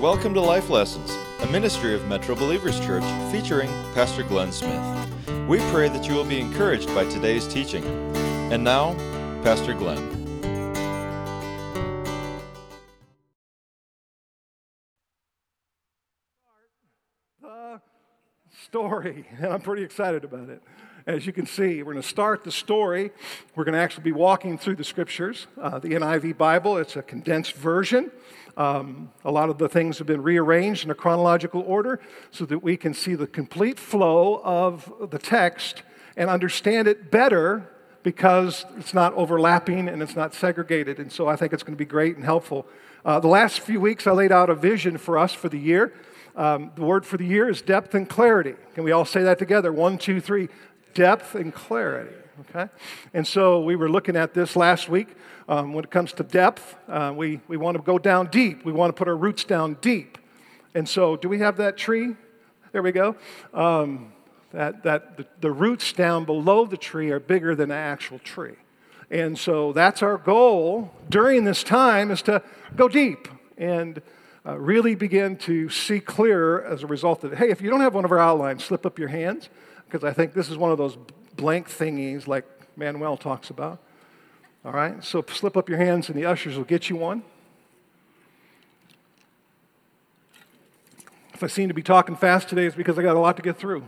Welcome to Life Lessons, a ministry of Metro Believers Church featuring Pastor Glenn Smith. We pray that you will be encouraged by today's teaching. And now, Pastor Glenn. the story, and I'm pretty excited about it. As you can see, we're going to start the story. We're going to actually be walking through the scriptures. Uh, the NIV Bible, it's a condensed version. Um, a lot of the things have been rearranged in a chronological order so that we can see the complete flow of the text and understand it better because it's not overlapping and it's not segregated. And so I think it's going to be great and helpful. Uh, the last few weeks, I laid out a vision for us for the year. Um, the word for the year is depth and clarity. Can we all say that together? One, two, three. Depth and clarity. Okay? And so we were looking at this last week. Um, when it comes to depth, uh, we, we want to go down deep. We want to put our roots down deep. And so, do we have that tree? There we go. Um, that, that the, the roots down below the tree are bigger than the actual tree. And so that's our goal during this time is to go deep and uh, really begin to see clearer as a result of it. Hey, if you don't have one of our outlines, slip up your hands because I think this is one of those blank thingies like Manuel talks about. All right, so slip up your hands and the ushers will get you one. If I seem to be talking fast today, it's because I got a lot to get through.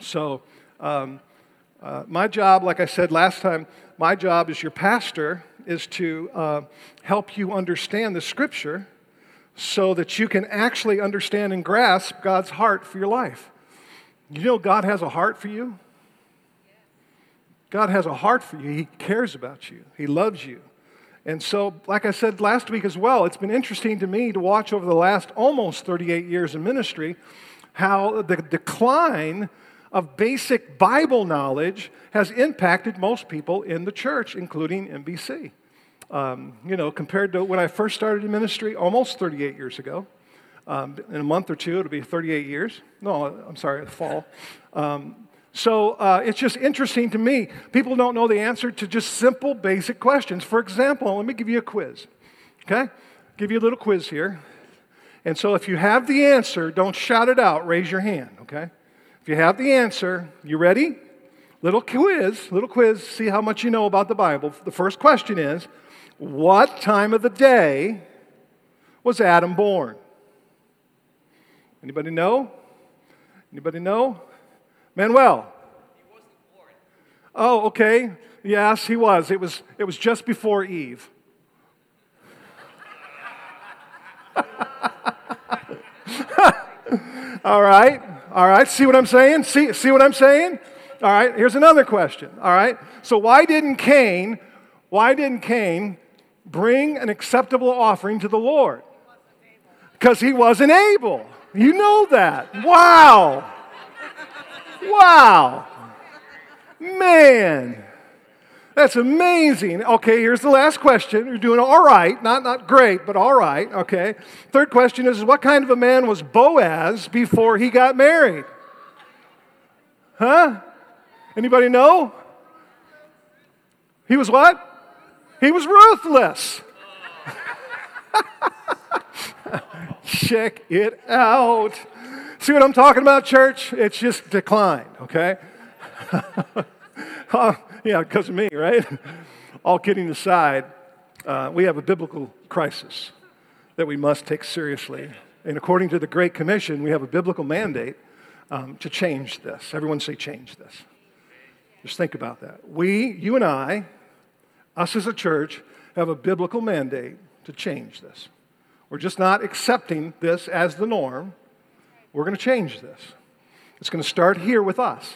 So, um, uh, my job, like I said last time, my job as your pastor is to uh, help you understand the scripture so that you can actually understand and grasp God's heart for your life. You know, God has a heart for you. God has a heart for you. He cares about you, He loves you. And so, like I said last week as well, it's been interesting to me to watch over the last almost 38 years in ministry how the decline of basic Bible knowledge has impacted most people in the church, including MBC. Um, you know, compared to when I first started in ministry almost 38 years ago. Um, in a month or two, it'll be 38 years. No, I'm sorry, fall. Um, so uh, it's just interesting to me. People don't know the answer to just simple, basic questions. For example, let me give you a quiz. Okay? Give you a little quiz here. And so if you have the answer, don't shout it out, raise your hand, okay? If you have the answer, you ready? Little quiz, little quiz, see how much you know about the Bible. The first question is What time of the day was Adam born? Anybody know? Anybody know? Manuel. Oh, okay. Yes, he was. It was, it was just before Eve. All right. All right. See what I'm saying? See, see what I'm saying? All right. Here's another question. All right. So why didn't Cain, why didn't Cain bring an acceptable offering to the Lord? Because he wasn't able. You know that. Wow. Wow. Man. That's amazing. Okay, here's the last question. You're doing all right. Not, not great, but all right. Okay. Third question is what kind of a man was Boaz before he got married? Huh? Anybody know? He was what? He was ruthless. Check it out. See what I'm talking about, church? It's just declined, okay? uh, yeah, because of me, right? All kidding aside, uh, we have a biblical crisis that we must take seriously. And according to the Great Commission, we have a biblical mandate um, to change this. Everyone say, change this. Just think about that. We, you and I, us as a church, have a biblical mandate to change this. We're just not accepting this as the norm. We're going to change this. It's going to start here with us,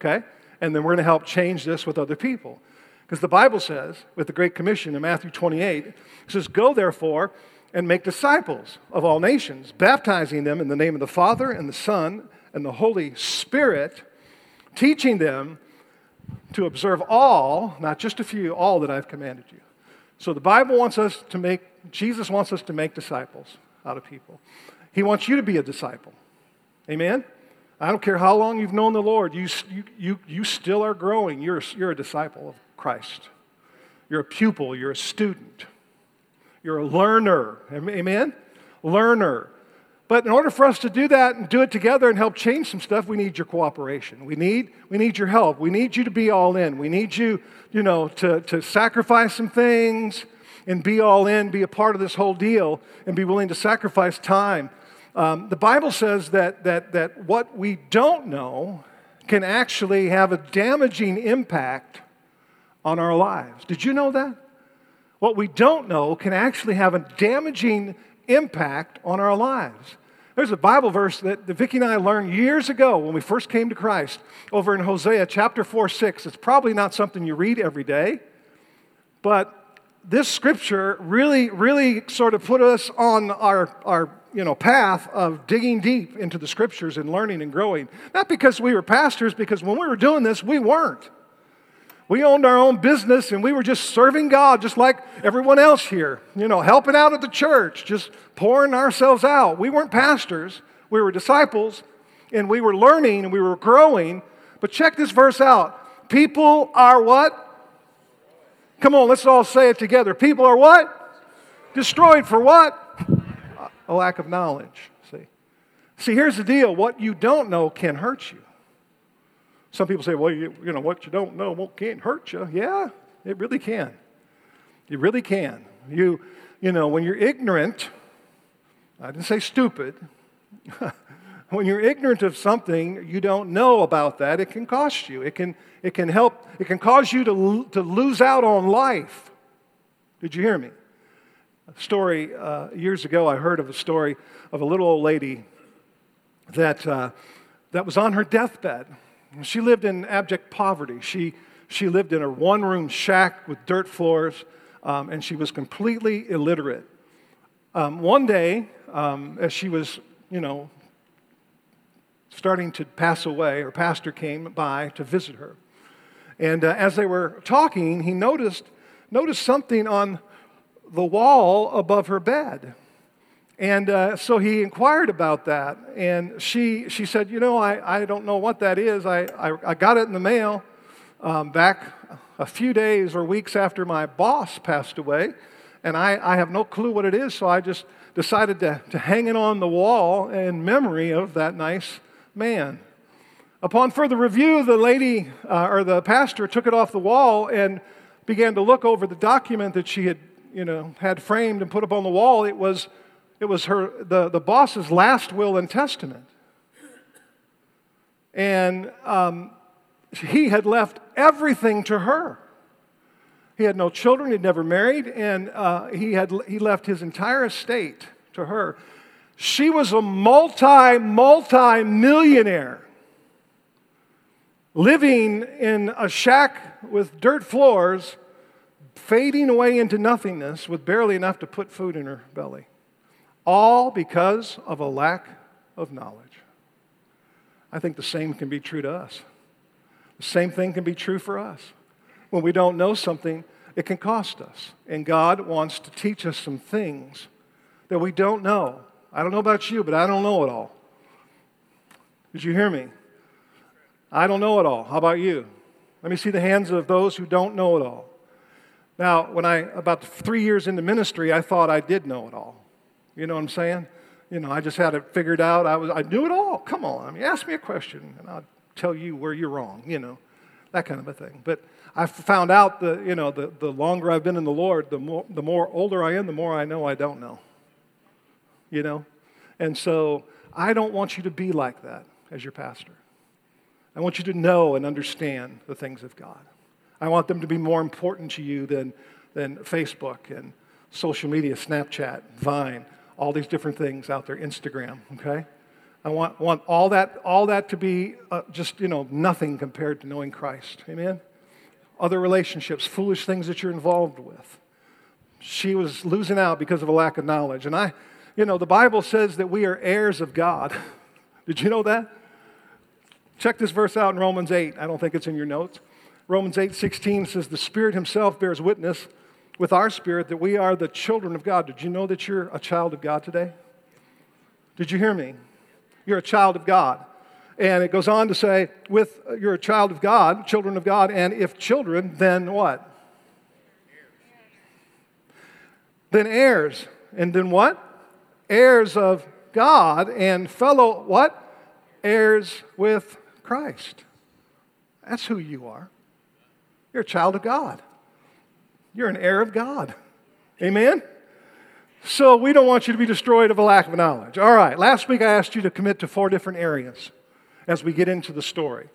okay? And then we're going to help change this with other people. Because the Bible says, with the Great Commission in Matthew 28, it says, Go therefore and make disciples of all nations, baptizing them in the name of the Father and the Son and the Holy Spirit, teaching them to observe all, not just a few, all that I've commanded you. So the Bible wants us to make, Jesus wants us to make disciples out of people. He wants you to be a disciple. Amen? I don't care how long you've known the Lord, you, you, you, you still are growing. You're, you're a disciple of Christ. You're a pupil, you're a student, you're a learner. Amen? learner. But in order for us to do that and do it together and help change some stuff, we need your cooperation. We need, we need your help. We need you to be all in. We need you, you know, to, to sacrifice some things and be all in, be a part of this whole deal, and be willing to sacrifice time. Um, the Bible says that, that, that what we don't know can actually have a damaging impact on our lives. Did you know that? What we don't know can actually have a damaging impact on our lives. There's a Bible verse that, Vicki and I learned years ago when we first came to Christ over in Hosea chapter 4 6. It's probably not something you read every day, but this scripture really, really sort of put us on our, our you know, path of digging deep into the scriptures and learning and growing. Not because we were pastors, because when we were doing this, we weren't. We owned our own business and we were just serving God just like everyone else here, you know, helping out at the church, just pouring ourselves out. We weren't pastors, we were disciples, and we were learning and we were growing. But check this verse out. People are what? Come on, let's all say it together. People are what? Destroyed for what? A lack of knowledge. See? See, here's the deal what you don't know can hurt you. Some people say, well, you, you know, what you don't know won't, can't hurt you. Yeah, it really can. It really can. You, you know, when you're ignorant, I didn't say stupid. when you're ignorant of something you don't know about that, it can cost you. It can, it can help, it can cause you to, to lose out on life. Did you hear me? A story, uh, years ago, I heard of a story of a little old lady that, uh, that was on her deathbed. She lived in abject poverty. She, she lived in a one room shack with dirt floors, um, and she was completely illiterate. Um, one day, um, as she was, you know, starting to pass away, her pastor came by to visit her. And uh, as they were talking, he noticed, noticed something on the wall above her bed. And uh, so he inquired about that, and she, she said, You know, I, I don't know what that is. I, I, I got it in the mail um, back a few days or weeks after my boss passed away, and I, I have no clue what it is, so I just decided to, to hang it on the wall in memory of that nice man. Upon further review, the lady uh, or the pastor took it off the wall and began to look over the document that she had, you know, had framed and put up on the wall. It was it was her, the, the boss's last will and testament. And um, he had left everything to her. He had no children, he'd never married, and uh, he, had, he left his entire estate to her. She was a multi, multi millionaire living in a shack with dirt floors, fading away into nothingness with barely enough to put food in her belly. All because of a lack of knowledge. I think the same can be true to us. The same thing can be true for us. When we don't know something, it can cost us. And God wants to teach us some things that we don't know. I don't know about you, but I don't know it all. Did you hear me? I don't know it all. How about you? Let me see the hands of those who don't know it all. Now, when I, about three years into ministry, I thought I did know it all. You know what I'm saying? You know, I just had it figured out. I, was, I knew it all. Come on. I mean, ask me a question and I'll tell you where you're wrong, you know, that kind of a thing. But I found out that, you know, the, the longer I've been in the Lord, the more, the more older I am, the more I know I don't know. You know? And so I don't want you to be like that as your pastor. I want you to know and understand the things of God. I want them to be more important to you than, than Facebook and social media, Snapchat, Vine all these different things out there, Instagram, okay? I want, want all, that, all that to be uh, just, you know, nothing compared to knowing Christ. Amen? Other relationships, foolish things that you're involved with. She was losing out because of a lack of knowledge. And I, you know, the Bible says that we are heirs of God. Did you know that? Check this verse out in Romans 8. I don't think it's in your notes. Romans 8 16 says, The Spirit Himself bears witness with our spirit that we are the children of God. Did you know that you're a child of God today? Did you hear me? You're a child of God. And it goes on to say, with you're a child of God, children of God, and if children, then what? Then heirs. And then what? heirs of God and fellow what? Heirs with Christ. That's who you are. You're a child of God. You're an heir of God. Amen? So we don't want you to be destroyed of a lack of knowledge. All right, last week I asked you to commit to four different areas as we get into the story.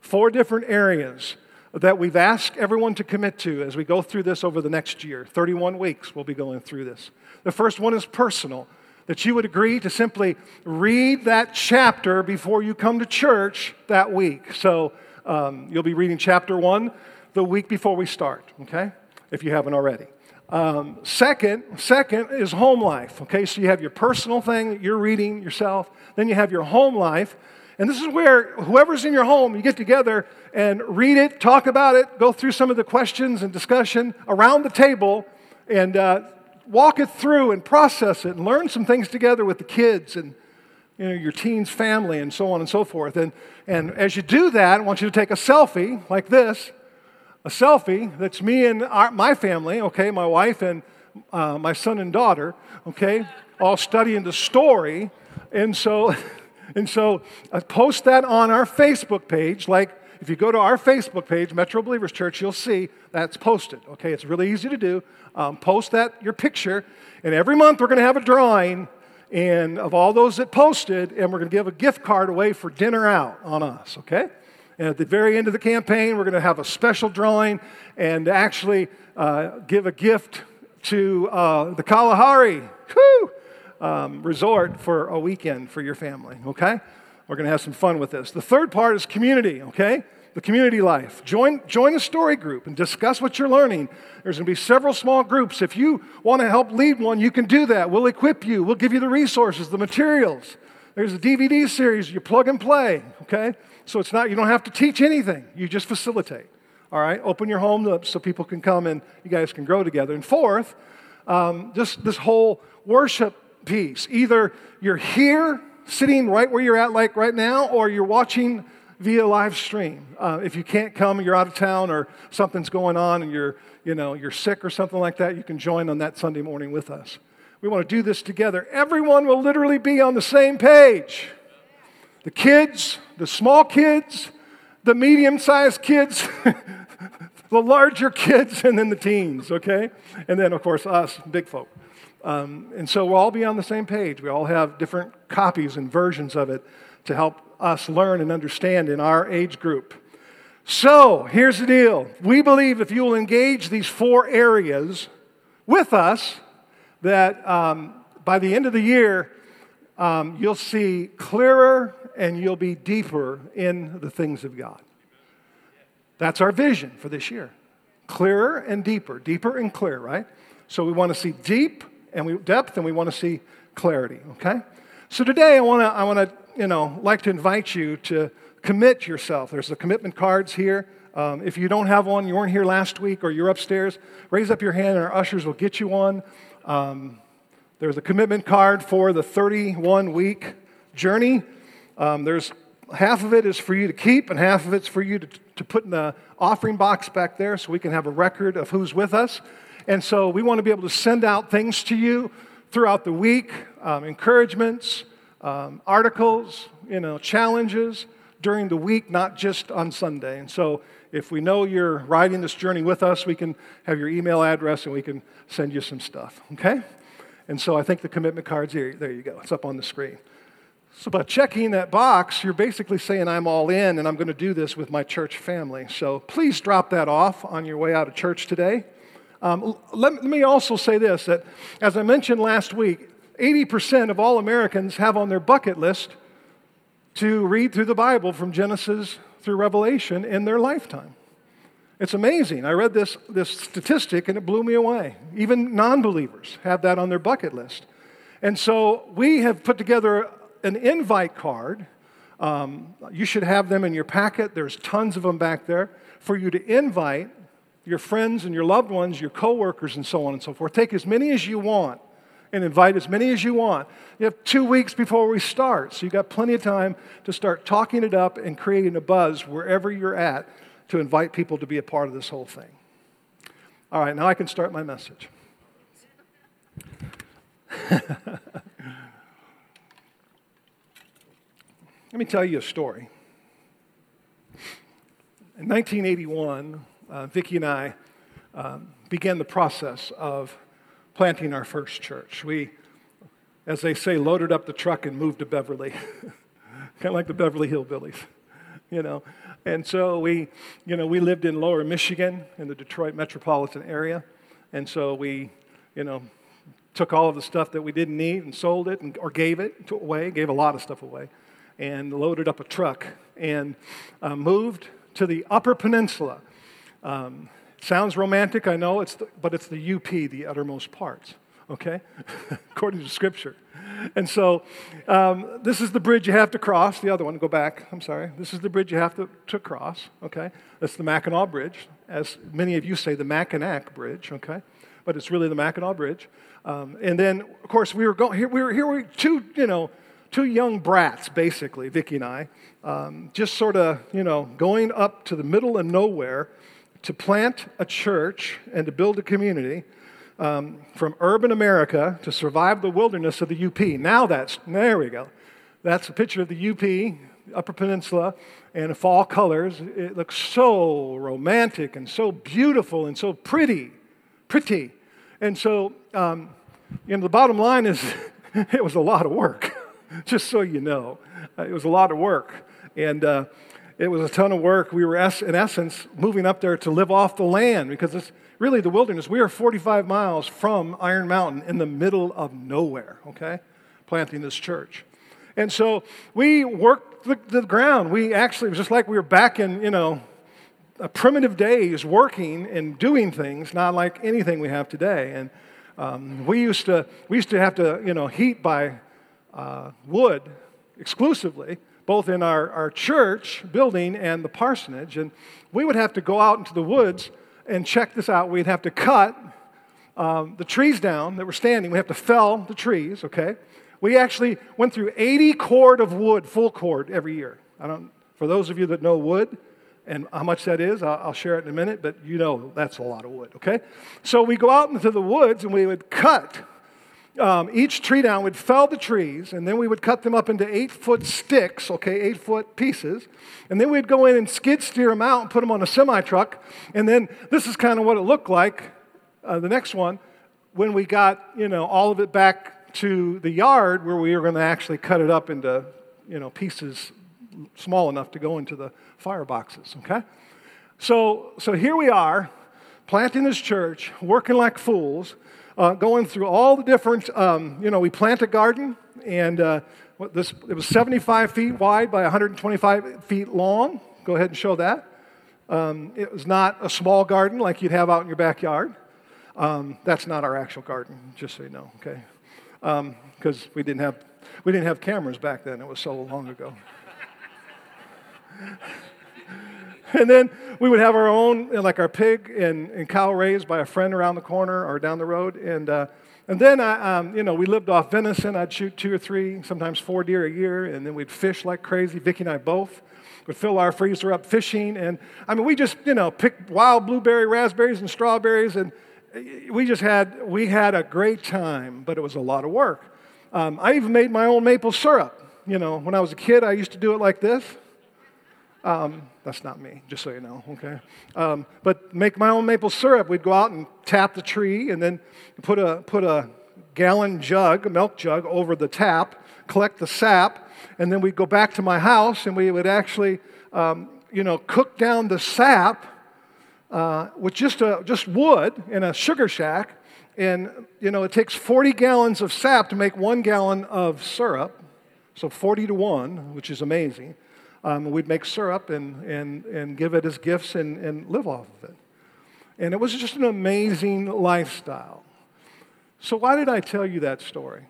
Four different areas that we've asked everyone to commit to as we go through this over the next year. 31 weeks we'll be going through this. The first one is personal, that you would agree to simply read that chapter before you come to church that week. So um, you'll be reading chapter one the week before we start, okay? If you haven't already. Um, second, second is home life. Okay, so you have your personal thing you're reading yourself. Then you have your home life, and this is where whoever's in your home, you get together and read it, talk about it, go through some of the questions and discussion around the table, and uh, walk it through and process it, and learn some things together with the kids and you know, your teen's family and so on and so forth. And, and as you do that, I want you to take a selfie like this a selfie that's me and our, my family, okay, my wife and uh, my son and daughter, okay, all studying the story. And so, and so I post that on our Facebook page. Like, if you go to our Facebook page, Metro Believers Church, you'll see that's posted, okay? It's really easy to do. Um, post that, your picture, and every month we're going to have a drawing and of all those that posted, and we're going to give a gift card away for dinner out on us, okay? And at the very end of the campaign, we're going to have a special drawing and actually uh, give a gift to uh, the Kalahari um, resort for a weekend for your family, okay? We're going to have some fun with this. The third part is community, okay? The community life. Join, join a story group and discuss what you're learning. There's going to be several small groups. If you want to help lead one, you can do that. We'll equip you, we'll give you the resources, the materials. There's a DVD series you plug and play, okay? So it's not, you don't have to teach anything, you just facilitate. All right, open your home up so people can come and you guys can grow together. And fourth, um, just this whole worship piece. Either you're here sitting right where you're at, like right now, or you're watching via live stream. Uh, if you can't come, you're out of town, or something's going on, and you're you know you're sick or something like that, you can join on that Sunday morning with us. We want to do this together. Everyone will literally be on the same page the kids, the small kids, the medium sized kids, the larger kids, and then the teens, okay? And then, of course, us, big folk. Um, and so we'll all be on the same page. We all have different copies and versions of it to help us learn and understand in our age group. So here's the deal we believe if you will engage these four areas with us, that um, by the end of the year, um, you'll see clearer and you'll be deeper in the things of God. That's our vision for this year. Clearer and deeper, deeper and clear, right? So we want to see deep and we, depth and we want to see clarity, okay? So today I want to I want to, you know, like to invite you to commit yourself. There's the commitment cards here. Um, if you don't have one, you weren't here last week or you're upstairs, raise up your hand and our ushers will get you one. Um, there's a commitment card for the 31 week journey. Um, there's half of it is for you to keep, and half of it's for you to, to put in the offering box back there so we can have a record of who's with us. And so we want to be able to send out things to you throughout the week um, encouragements, um, articles, you know, challenges during the week, not just on Sunday. And so if we know you're riding this journey with us, we can have your email address and we can send you some stuff, okay? And so I think the commitment card's here. There you go. It's up on the screen. So, by checking that box, you're basically saying, I'm all in and I'm going to do this with my church family. So, please drop that off on your way out of church today. Um, let, let me also say this that, as I mentioned last week, 80% of all Americans have on their bucket list to read through the Bible from Genesis through Revelation in their lifetime. It's amazing. I read this, this statistic and it blew me away. Even non believers have that on their bucket list. And so we have put together an invite card. Um, you should have them in your packet. There's tons of them back there for you to invite your friends and your loved ones, your coworkers, and so on and so forth. Take as many as you want and invite as many as you want. You have two weeks before we start, so you've got plenty of time to start talking it up and creating a buzz wherever you're at to invite people to be a part of this whole thing. All right, now I can start my message. Let me tell you a story. In 1981, uh, Vicki and I um, began the process of planting our first church. We, as they say, loaded up the truck and moved to Beverly, kind of like the Beverly Hillbillies, you know. And so we, you know, we lived in Lower Michigan in the Detroit metropolitan area, and so we, you know, took all of the stuff that we didn't need and sold it and, or gave it away, gave a lot of stuff away, and loaded up a truck and uh, moved to the Upper Peninsula. Um, sounds romantic, I know, it's the, but it's the UP, the uttermost parts, okay? According to Scripture. And so um, this is the bridge you have to cross. The other one, go back, I'm sorry. This is the bridge you have to, to cross, okay? That's the Mackinac Bridge. As many of you say, the Mackinac Bridge, okay? But it's really the Mackinac Bridge. Um, and then, of course, we were going here. We were here. We two, you know, two young brats, basically, Vicki and I, um, just sort of, you know, going up to the middle of nowhere to plant a church and to build a community um, from urban America to survive the wilderness of the UP. Now that's there we go. That's a picture of the UP, Upper Peninsula, in fall colors. It looks so romantic and so beautiful and so pretty, pretty. And so, um, you know, the bottom line is it was a lot of work, just so you know. Uh, it was a lot of work. And uh, it was a ton of work. We were, in essence, moving up there to live off the land because it's really the wilderness. We are 45 miles from Iron Mountain in the middle of nowhere, okay? Planting this church. And so we worked the, the ground. We actually, it was just like we were back in, you know, a primitive days working and doing things, not like anything we have today. And um, we, used to, we used to have to, you know, heat by uh, wood exclusively, both in our, our church building and the parsonage. And we would have to go out into the woods and check this out. We'd have to cut um, the trees down that were standing. We have to fell the trees, okay? We actually went through 80 cord of wood, full cord, every year. I don't, for those of you that know wood, and how much that is, I'll share it in a minute, but you know that's a lot of wood, okay? So we go out into the woods and we would cut um, each tree down, we'd fell the trees, and then we would cut them up into eight foot sticks, okay, eight foot pieces. And then we'd go in and skid steer them out and put them on a semi truck. And then this is kind of what it looked like, uh, the next one, when we got, you know, all of it back to the yard where we were going to actually cut it up into, you know, pieces small enough to go into the fireboxes, okay? So, so here we are, planting this church, working like fools, uh, going through all the different, um, you know, we plant a garden, and uh, this, it was 75 feet wide by 125 feet long. Go ahead and show that. Um, it was not a small garden like you'd have out in your backyard. Um, that's not our actual garden, just so you know, okay? Because um, we didn't have we didn't have cameras back then. It was so long ago. and then we would have our own, like our pig and, and cow raised by a friend around the corner or down the road. And, uh, and then, I, um, you know, we lived off venison. I'd shoot two or three, sometimes four deer a year. And then we'd fish like crazy. Vicki and I both would fill our freezer up fishing. And I mean, we just, you know, picked wild blueberry, raspberries, and strawberries. And we just had, we had a great time, but it was a lot of work. Um, I even made my own maple syrup. You know, when I was a kid, I used to do it like this. Um, that's not me, just so you know, okay? Um, but make my own maple syrup. We'd go out and tap the tree and then put a, put a gallon jug, a milk jug, over the tap, collect the sap, and then we'd go back to my house and we would actually, um, you know, cook down the sap uh, with just, a, just wood in a sugar shack. And, you know, it takes 40 gallons of sap to make one gallon of syrup. So 40 to 1, which is amazing. Um, we'd make syrup and, and, and give it as gifts and, and live off of it. And it was just an amazing lifestyle. So, why did I tell you that story?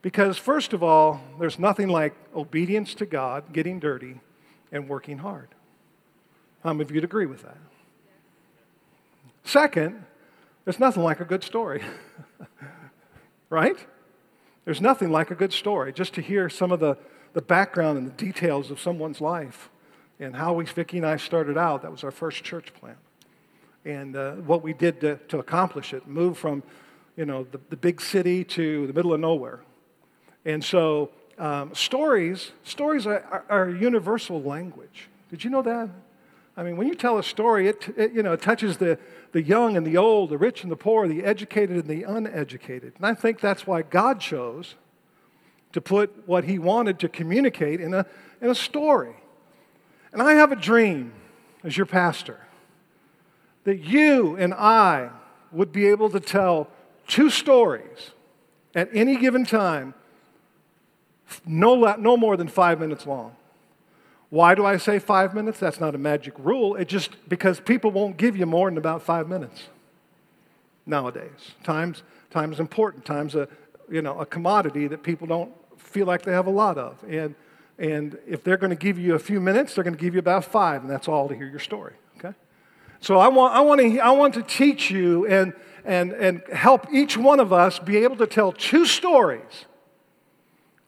Because, first of all, there's nothing like obedience to God, getting dirty, and working hard. How many of you'd agree with that? Second, there's nothing like a good story. right? There's nothing like a good story. Just to hear some of the the background and the details of someone's life and how we, Vicki and I started out. That was our first church plant. And uh, what we did to, to, accomplish it, move from, you know, the, the big city to the middle of nowhere. And so um, stories, stories are, are, are, universal language. Did you know that? I mean, when you tell a story, it, it, you know, it touches the, the young and the old, the rich and the poor, the educated and the uneducated. And I think that's why God chose to put what he wanted to communicate in a, in a story. And I have a dream as your pastor that you and I would be able to tell two stories at any given time, no, no more than five minutes long. Why do I say five minutes? That's not a magic rule. It just because people won't give you more than about five minutes nowadays. Time's, time's important. Time's a, you know, a commodity that people don't feel like they have a lot of. And, and if they're going to give you a few minutes, they're going to give you about five, and that's all to hear your story. Okay? So I want, I want, to, I want to teach you and, and, and help each one of us be able to tell two stories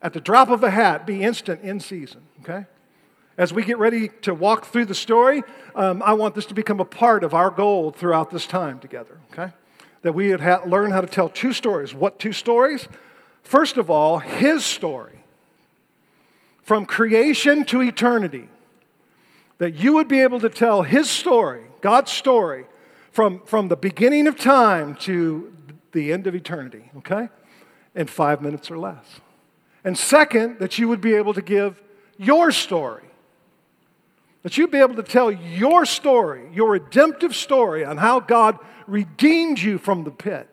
at the drop of a hat, be instant in season. Okay? As we get ready to walk through the story, um, I want this to become a part of our goal throughout this time together. Okay? That we would ha- learn how to tell two stories. What two stories? First of all, his story from creation to eternity. That you would be able to tell his story, God's story, from, from the beginning of time to the end of eternity, okay? In five minutes or less. And second, that you would be able to give your story. That you'd be able to tell your story, your redemptive story on how God redeemed you from the pit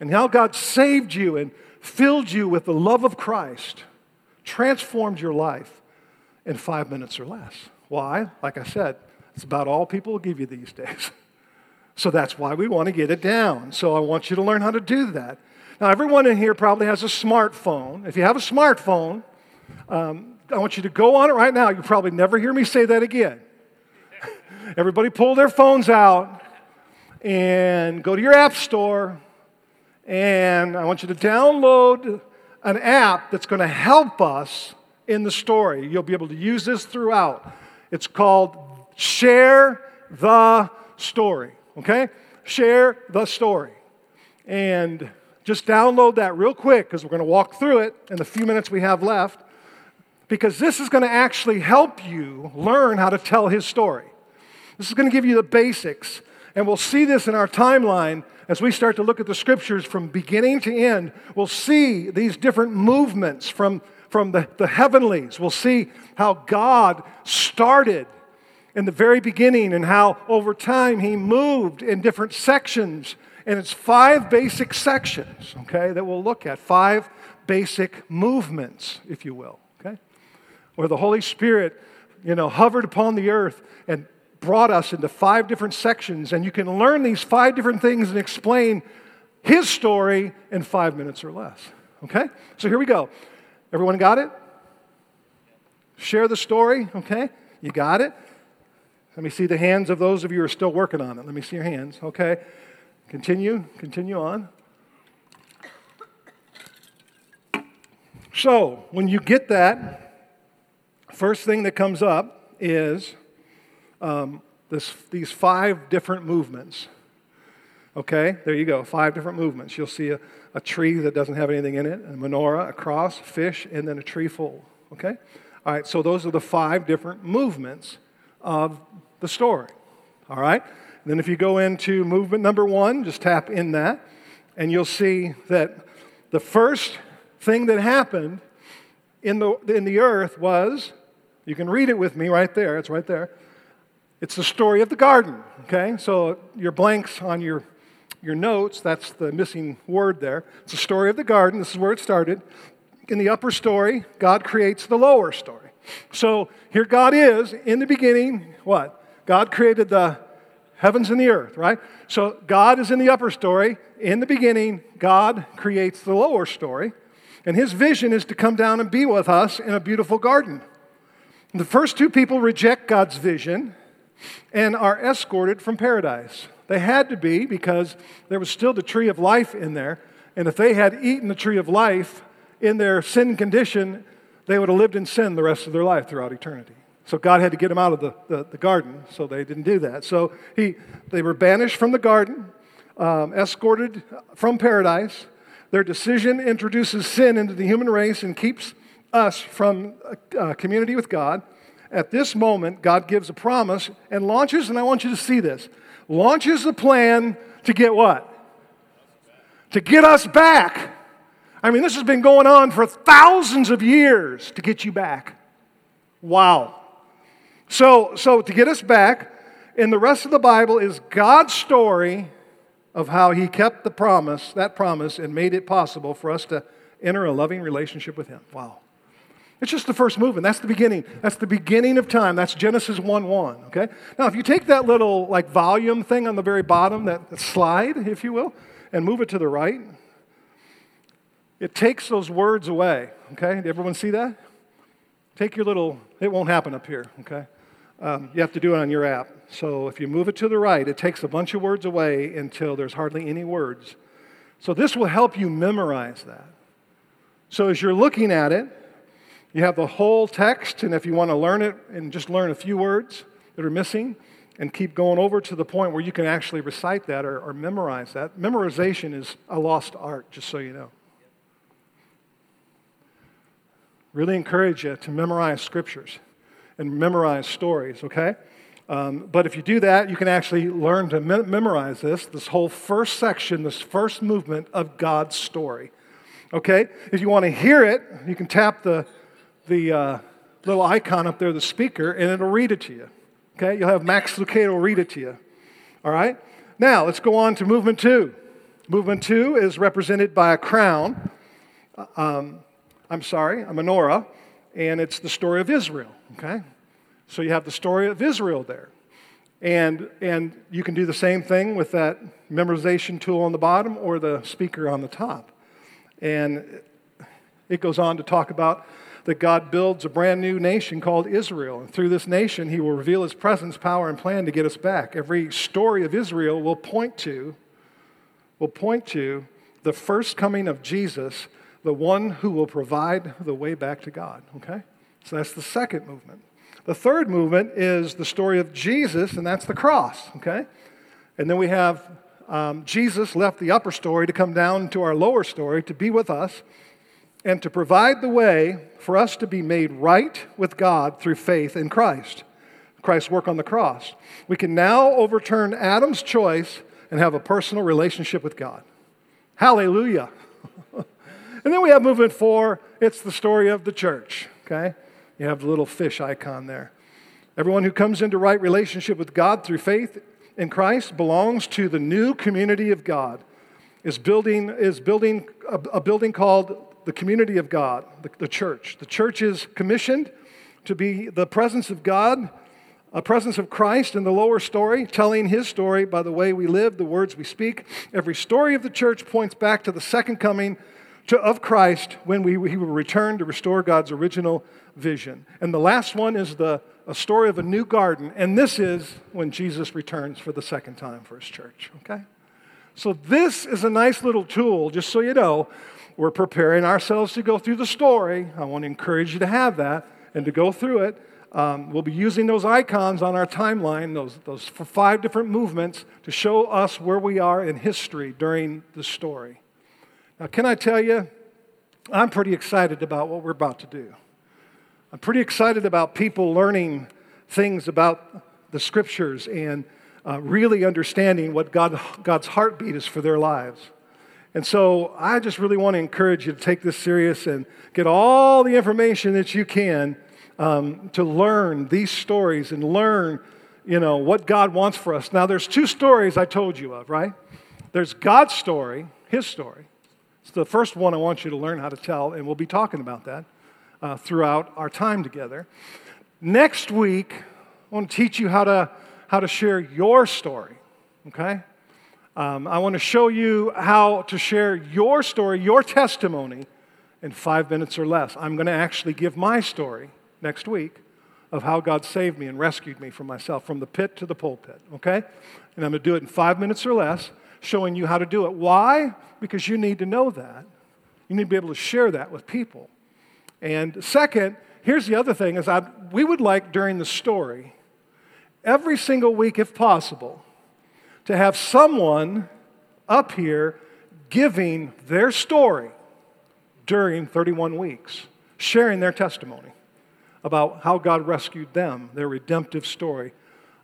and how God saved you and filled you with the love of Christ, transformed your life in five minutes or less. Why? Like I said, it's about all people will give you these days. So that's why we want to get it down. So I want you to learn how to do that. Now, everyone in here probably has a smartphone. If you have a smartphone, um, I want you to go on it right now. You'll probably never hear me say that again. Everybody pull their phones out and go to your app store and I want you to download an app that's going to help us in the story. You'll be able to use this throughout. It's called Share the Story. Okay? Share the Story. And just download that real quick because we're going to walk through it in the few minutes we have left. Because this is going to actually help you learn how to tell his story. This is going to give you the basics. And we'll see this in our timeline as we start to look at the scriptures from beginning to end, we'll see these different movements from, from the, the heavenlies. We'll see how God started in the very beginning and how over time he moved in different sections. And it's five basic sections, okay, that we'll look at. Five basic movements, if you will, okay? Where the Holy Spirit, you know, hovered upon the earth and brought us into five different sections, and you can learn these five different things and explain his story in five minutes or less. Okay? So here we go. Everyone got it? Share the story, okay? You got it? Let me see the hands of those of you who are still working on it. Let me see your hands, okay? Continue, continue on. So, when you get that, first thing that comes up is um, this, these five different movements. Okay, there you go, five different movements. You'll see a, a tree that doesn't have anything in it, a menorah, a cross, fish, and then a tree full. Okay? All right, so those are the five different movements of the story. All right? And then if you go into movement number one, just tap in that, and you'll see that the first thing that happened in the, in the earth was, you can read it with me right there, it's right there. It's the story of the garden, okay? So your blanks on your, your notes, that's the missing word there. It's the story of the garden. This is where it started. In the upper story, God creates the lower story. So here God is in the beginning, what? God created the heavens and the earth, right? So God is in the upper story. In the beginning, God creates the lower story. And his vision is to come down and be with us in a beautiful garden. The first two people reject God's vision and are escorted from paradise. They had to be because there was still the tree of life in there. And if they had eaten the tree of life in their sin condition, they would have lived in sin the rest of their life throughout eternity. So God had to get them out of the, the, the garden, so they didn't do that. So he, they were banished from the garden, um, escorted from paradise. Their decision introduces sin into the human race and keeps us from a community with God. At this moment, God gives a promise and launches, and I want you to see this launches a plan to get what? To get us back. I mean, this has been going on for thousands of years to get you back. Wow. So, so to get us back, in the rest of the Bible is God's story of how He kept the promise, that promise, and made it possible for us to enter a loving relationship with Him. Wow. It's just the first movement. That's the beginning. That's the beginning of time. That's Genesis 1 1. Okay? Now, if you take that little like volume thing on the very bottom, that, slide, if you will, and move it to the right, it takes those words away. Okay? Did everyone see that? Take your little, it won't happen up here. Okay? Um, you have to do it on your app. So if you move it to the right, it takes a bunch of words away until there's hardly any words. So this will help you memorize that. So as you're looking at it, you have the whole text, and if you want to learn it and just learn a few words that are missing, and keep going over to the point where you can actually recite that or, or memorize that. Memorization is a lost art, just so you know. Really encourage you to memorize scriptures and memorize stories, okay? Um, but if you do that, you can actually learn to me- memorize this, this whole first section, this first movement of God's story. Okay? If you want to hear it, you can tap the the uh, little icon up there, the speaker, and it'll read it to you. Okay? You'll have Max Lucado read it to you. All right? Now, let's go on to movement two. Movement two is represented by a crown. Uh, um, I'm sorry, a menorah, and it's the story of Israel. Okay? So you have the story of Israel there. And, and you can do the same thing with that memorization tool on the bottom or the speaker on the top. And it goes on to talk about that God builds a brand new nation called Israel. And through this nation, he will reveal his presence, power, and plan to get us back. Every story of Israel will point to, will point to the first coming of Jesus, the one who will provide the way back to God. Okay? So that's the second movement. The third movement is the story of Jesus, and that's the cross. Okay? And then we have um, Jesus left the upper story to come down to our lower story to be with us and to provide the way for us to be made right with God through faith in Christ, Christ's work on the cross. We can now overturn Adam's choice and have a personal relationship with God. Hallelujah. and then we have movement four it's the story of the church, okay? You have the little fish icon there. Everyone who comes into right relationship with God through faith in Christ belongs to the new community of God. Is building, is building a, a building called the community of God, the, the church. The church is commissioned to be the presence of God, a presence of Christ in the lower story, telling his story by the way we live, the words we speak. Every story of the church points back to the second coming to, of Christ when we, he will return to restore God's original vision. And the last one is the, a story of a new garden, and this is when Jesus returns for the second time for his church, okay? So, this is a nice little tool, just so you know, we're preparing ourselves to go through the story. I want to encourage you to have that and to go through it. Um, we'll be using those icons on our timeline, those, those five different movements, to show us where we are in history during the story. Now, can I tell you, I'm pretty excited about what we're about to do. I'm pretty excited about people learning things about the scriptures and uh, really understanding what God, God's heartbeat is for their lives. And so I just really want to encourage you to take this serious and get all the information that you can um, to learn these stories and learn, you know, what God wants for us. Now, there's two stories I told you of, right? There's God's story, His story. It's the first one I want you to learn how to tell, and we'll be talking about that uh, throughout our time together. Next week, I want to teach you how to, how to share your story, okay? Um, I want to show you how to share your story, your testimony, in five minutes or less. I'm going to actually give my story next week of how God saved me and rescued me from myself, from the pit to the pulpit, okay? And I'm going to do it in five minutes or less, showing you how to do it. Why? Because you need to know that. You need to be able to share that with people. And second, here's the other thing is I, we would like during the story, every single week if possible, to have someone up here giving their story during 31 weeks, sharing their testimony about how God rescued them, their redemptive story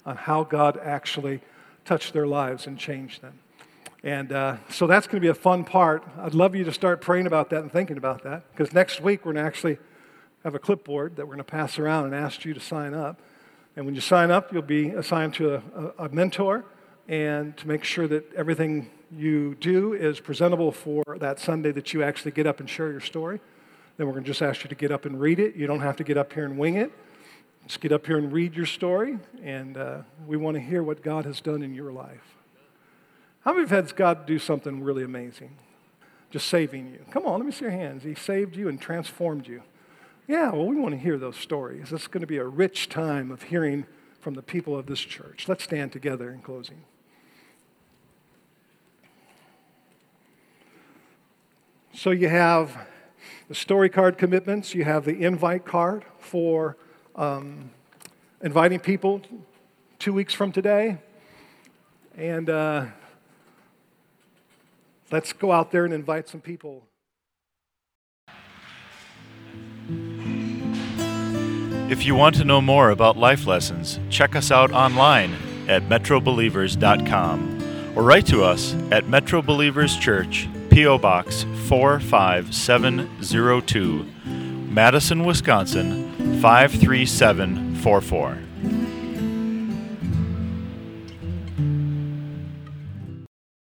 on how God actually touched their lives and changed them. And uh, so that's going to be a fun part. I'd love you to start praying about that and thinking about that because next week we're going to actually have a clipboard that we're going to pass around and ask you to sign up. And when you sign up, you'll be assigned to a, a, a mentor and to make sure that everything you do is presentable for that Sunday that you actually get up and share your story. Then we're going to just ask you to get up and read it. You don't have to get up here and wing it. Just get up here and read your story, and uh, we want to hear what God has done in your life. How many of you had God do something really amazing? Just saving you. Come on, let me see your hands. He saved you and transformed you. Yeah, well, we want to hear those stories. It's going to be a rich time of hearing from the people of this church. Let's stand together in closing. So you have the story card commitments, you have the invite card for um, inviting people two weeks from today. And uh, let's go out there and invite some people. If you want to know more about life lessons, check us out online at metrobelievers.com or write to us at Metro Believers Church, P.O. Box 45702, Madison, Wisconsin 53744.